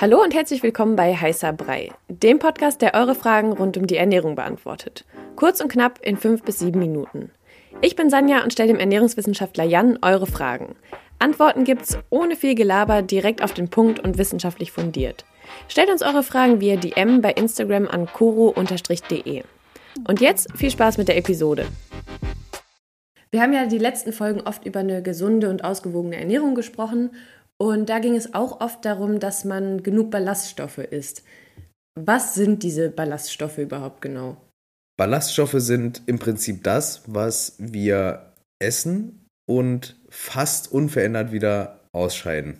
Hallo und herzlich willkommen bei Heißer Brei, dem Podcast, der eure Fragen rund um die Ernährung beantwortet. Kurz und knapp in fünf bis sieben Minuten. Ich bin Sanja und stelle dem Ernährungswissenschaftler Jan eure Fragen. Antworten gibt's ohne viel Gelaber, direkt auf den Punkt und wissenschaftlich fundiert. Stellt uns eure Fragen via DM bei Instagram an koro-de. Und jetzt viel Spaß mit der Episode. Wir haben ja die letzten Folgen oft über eine gesunde und ausgewogene Ernährung gesprochen und da ging es auch oft darum, dass man genug Ballaststoffe isst. Was sind diese Ballaststoffe überhaupt genau? Ballaststoffe sind im Prinzip das, was wir essen und fast unverändert wieder ausscheiden.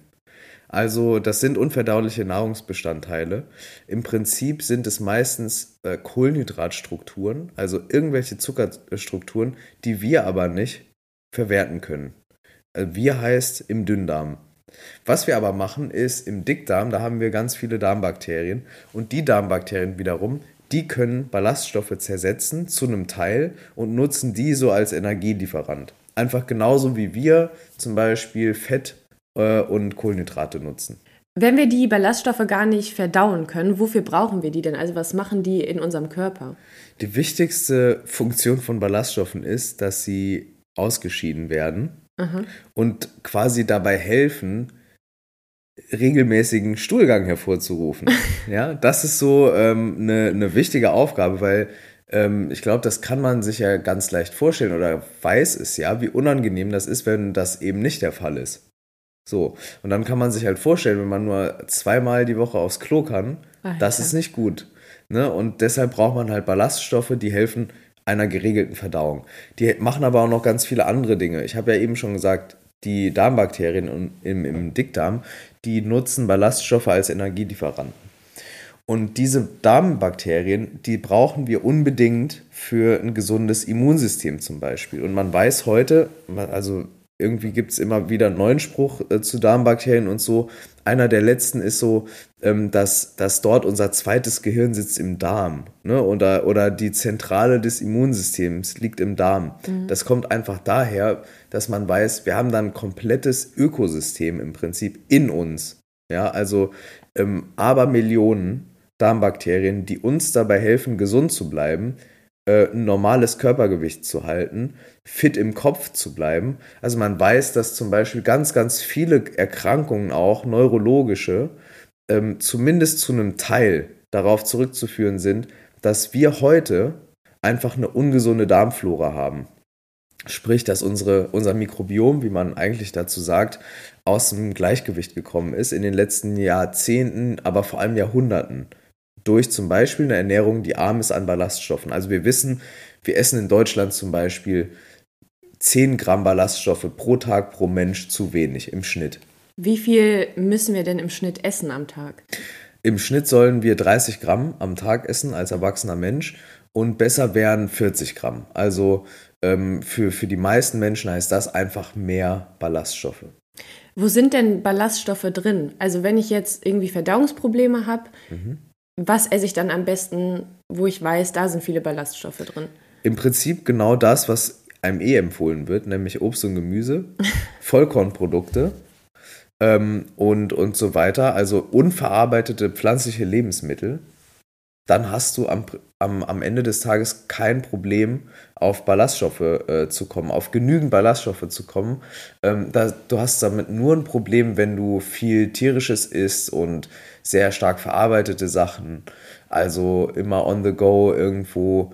Also das sind unverdauliche Nahrungsbestandteile. Im Prinzip sind es meistens äh, Kohlenhydratstrukturen, also irgendwelche Zuckerstrukturen, die wir aber nicht verwerten können. Äh, wir heißt im Dünndarm. Was wir aber machen, ist im Dickdarm, da haben wir ganz viele Darmbakterien und die Darmbakterien wiederum, die können Ballaststoffe zersetzen zu einem Teil und nutzen die so als Energielieferant. Einfach genauso wie wir zum Beispiel Fett äh, und Kohlenhydrate nutzen. Wenn wir die Ballaststoffe gar nicht verdauen können, wofür brauchen wir die denn? Also was machen die in unserem Körper? Die wichtigste Funktion von Ballaststoffen ist, dass sie ausgeschieden werden Aha. und quasi dabei helfen, regelmäßigen Stuhlgang hervorzurufen. ja, das ist so ähm, eine, eine wichtige Aufgabe, weil ähm, ich glaube, das kann man sich ja ganz leicht vorstellen oder weiß es ja, wie unangenehm das ist, wenn das eben nicht der Fall ist. So, und dann kann man sich halt vorstellen, wenn man nur zweimal die Woche aufs Klo kann, Alter. das ist nicht gut. Ne? Und deshalb braucht man halt Ballaststoffe, die helfen einer geregelten Verdauung. Die machen aber auch noch ganz viele andere Dinge. Ich habe ja eben schon gesagt, die Darmbakterien im, im Dickdarm, die nutzen Ballaststoffe als Energielieferanten. Und diese Darmbakterien, die brauchen wir unbedingt für ein gesundes Immunsystem zum Beispiel. Und man weiß heute, also irgendwie gibt es immer wieder einen neuen Spruch äh, zu Darmbakterien und so. Einer der letzten ist so, ähm, dass, dass dort unser zweites Gehirn sitzt im Darm. Ne? Oder, oder die Zentrale des Immunsystems liegt im Darm. Mhm. Das kommt einfach daher, dass man weiß, wir haben dann ein komplettes Ökosystem im Prinzip in uns. Ja, also ähm, Abermillionen Darmbakterien, die uns dabei helfen, gesund zu bleiben äh, ein normales Körpergewicht zu halten, fit im Kopf zu bleiben. Also man weiß, dass zum Beispiel ganz, ganz viele Erkrankungen auch neurologische, ähm, zumindest zu einem Teil darauf zurückzuführen sind, dass wir heute einfach eine ungesunde Darmflora haben. Sprich, dass unsere, unser Mikrobiom, wie man eigentlich dazu sagt, aus dem Gleichgewicht gekommen ist in den letzten Jahrzehnten, aber vor allem Jahrhunderten durch zum Beispiel eine Ernährung, die arm ist an Ballaststoffen. Also wir wissen, wir essen in Deutschland zum Beispiel 10 Gramm Ballaststoffe pro Tag pro Mensch zu wenig im Schnitt. Wie viel müssen wir denn im Schnitt essen am Tag? Im Schnitt sollen wir 30 Gramm am Tag essen als erwachsener Mensch und besser wären 40 Gramm. Also ähm, für, für die meisten Menschen heißt das einfach mehr Ballaststoffe. Wo sind denn Ballaststoffe drin? Also wenn ich jetzt irgendwie Verdauungsprobleme habe, mhm was esse ich dann am besten, wo ich weiß, da sind viele Ballaststoffe drin? Im Prinzip genau das, was einem eh empfohlen wird, nämlich Obst und Gemüse, Vollkornprodukte ähm, und, und so weiter, also unverarbeitete pflanzliche Lebensmittel dann hast du am, am, am Ende des Tages kein Problem, auf Ballaststoffe äh, zu kommen, auf genügend Ballaststoffe zu kommen. Ähm, da, du hast damit nur ein Problem, wenn du viel tierisches isst und sehr stark verarbeitete Sachen. Also immer on the go irgendwo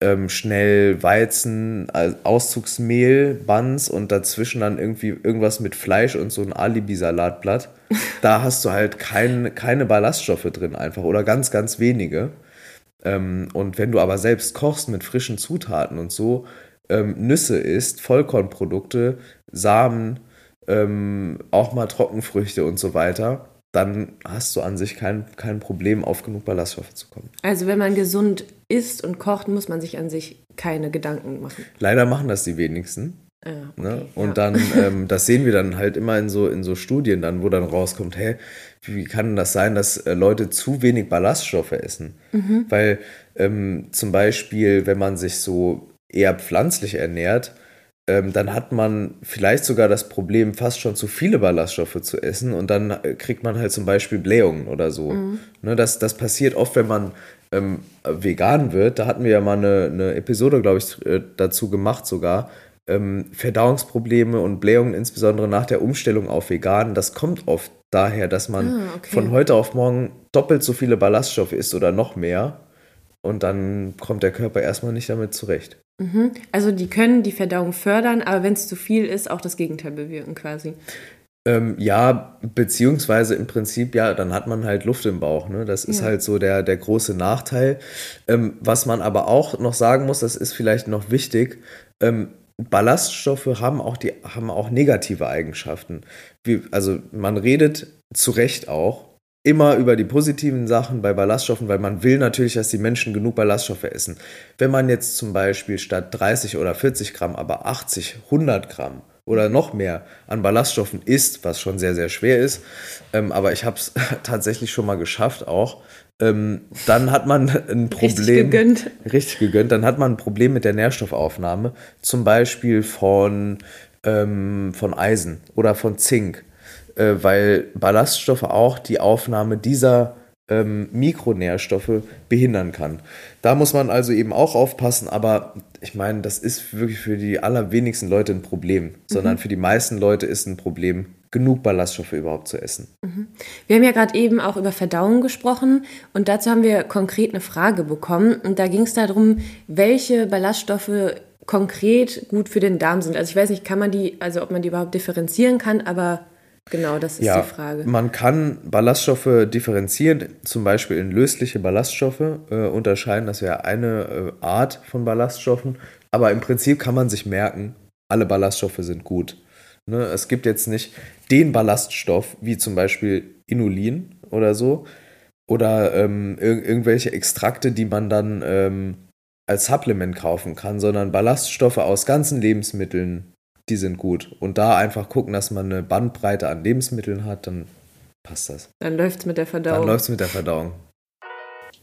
ähm, schnell Weizen, Auszugsmehl, Buns und dazwischen dann irgendwie irgendwas mit Fleisch und so ein Alibi-Salatblatt. da hast du halt kein, keine Ballaststoffe drin einfach oder ganz, ganz wenige. Ähm, und wenn du aber selbst kochst mit frischen Zutaten und so, ähm, Nüsse isst, Vollkornprodukte, Samen, ähm, auch mal Trockenfrüchte und so weiter, dann hast du an sich kein, kein Problem, auf genug Ballaststoffe zu kommen. Also wenn man gesund isst und kocht, muss man sich an sich keine Gedanken machen. Leider machen das die wenigsten. Ah, okay, ne? Und ja. dann, ähm, das sehen wir dann halt immer in so, in so Studien dann, wo dann rauskommt, hä, wie kann das sein, dass äh, Leute zu wenig Ballaststoffe essen? Mhm. Weil ähm, zum Beispiel, wenn man sich so eher pflanzlich ernährt, ähm, dann hat man vielleicht sogar das Problem, fast schon zu viele Ballaststoffe zu essen und dann äh, kriegt man halt zum Beispiel Blähungen oder so. Mhm. Ne, das, das passiert oft, wenn man ähm, vegan wird. Da hatten wir ja mal eine, eine Episode, glaube ich, äh, dazu gemacht sogar. Ähm, Verdauungsprobleme und Blähungen, insbesondere nach der Umstellung auf vegan, das kommt oft daher, dass man ah, okay. von heute auf morgen doppelt so viele Ballaststoffe isst oder noch mehr. Und dann kommt der Körper erstmal nicht damit zurecht. Mhm. Also die können die Verdauung fördern, aber wenn es zu viel ist, auch das Gegenteil bewirken quasi. Ähm, ja, beziehungsweise im Prinzip, ja, dann hat man halt Luft im Bauch. Ne? Das ist ja. halt so der, der große Nachteil. Ähm, was man aber auch noch sagen muss, das ist vielleicht noch wichtig, ähm, Ballaststoffe haben auch, die, haben auch negative Eigenschaften. Wie, also man redet zu Recht auch immer über die positiven Sachen bei Ballaststoffen, weil man will natürlich, dass die Menschen genug Ballaststoffe essen. Wenn man jetzt zum Beispiel statt 30 oder 40 Gramm aber 80, 100 Gramm oder noch mehr an Ballaststoffen isst, was schon sehr, sehr schwer ist, ähm, aber ich habe es tatsächlich schon mal geschafft auch, ähm, dann hat man ein Problem. Richtig gegönnt. Richtig gegönnt. Dann hat man ein Problem mit der Nährstoffaufnahme, zum Beispiel von, ähm, von Eisen oder von Zink äh, weil Ballaststoffe auch die Aufnahme dieser ähm, Mikronährstoffe behindern kann. Da muss man also eben auch aufpassen, aber ich meine, das ist wirklich für die allerwenigsten Leute ein Problem, sondern mhm. für die meisten Leute ist ein Problem, genug Ballaststoffe überhaupt zu essen. Mhm. Wir haben ja gerade eben auch über Verdauung gesprochen und dazu haben wir konkret eine Frage bekommen und da ging es darum, welche Ballaststoffe konkret gut für den Darm sind. Also ich weiß nicht, kann man die, also ob man die überhaupt differenzieren kann, aber Genau, das ist ja, die Frage. Man kann Ballaststoffe differenzieren, zum Beispiel in lösliche Ballaststoffe äh, unterscheiden. Das wäre eine äh, Art von Ballaststoffen. Aber im Prinzip kann man sich merken, alle Ballaststoffe sind gut. Ne? Es gibt jetzt nicht den Ballaststoff, wie zum Beispiel Inulin oder so, oder ähm, ir irgendwelche Extrakte, die man dann ähm, als Supplement kaufen kann, sondern Ballaststoffe aus ganzen Lebensmitteln die sind gut. Und da einfach gucken, dass man eine Bandbreite an Lebensmitteln hat, dann passt das. Dann läuft es mit der Verdauung. Dann läuft es mit der Verdauung.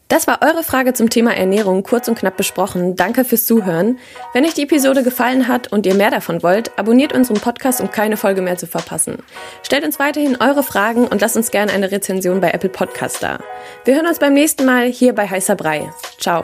Das war eure Frage zum Thema Ernährung, kurz und knapp besprochen. Danke fürs Zuhören. Wenn euch die Episode gefallen hat und ihr mehr davon wollt, abonniert unseren Podcast, um keine Folge mehr zu verpassen. Stellt uns weiterhin eure Fragen und lasst uns gerne eine Rezension bei Apple Podcast da. Wir hören uns beim nächsten Mal hier bei Heißer Brei. Ciao.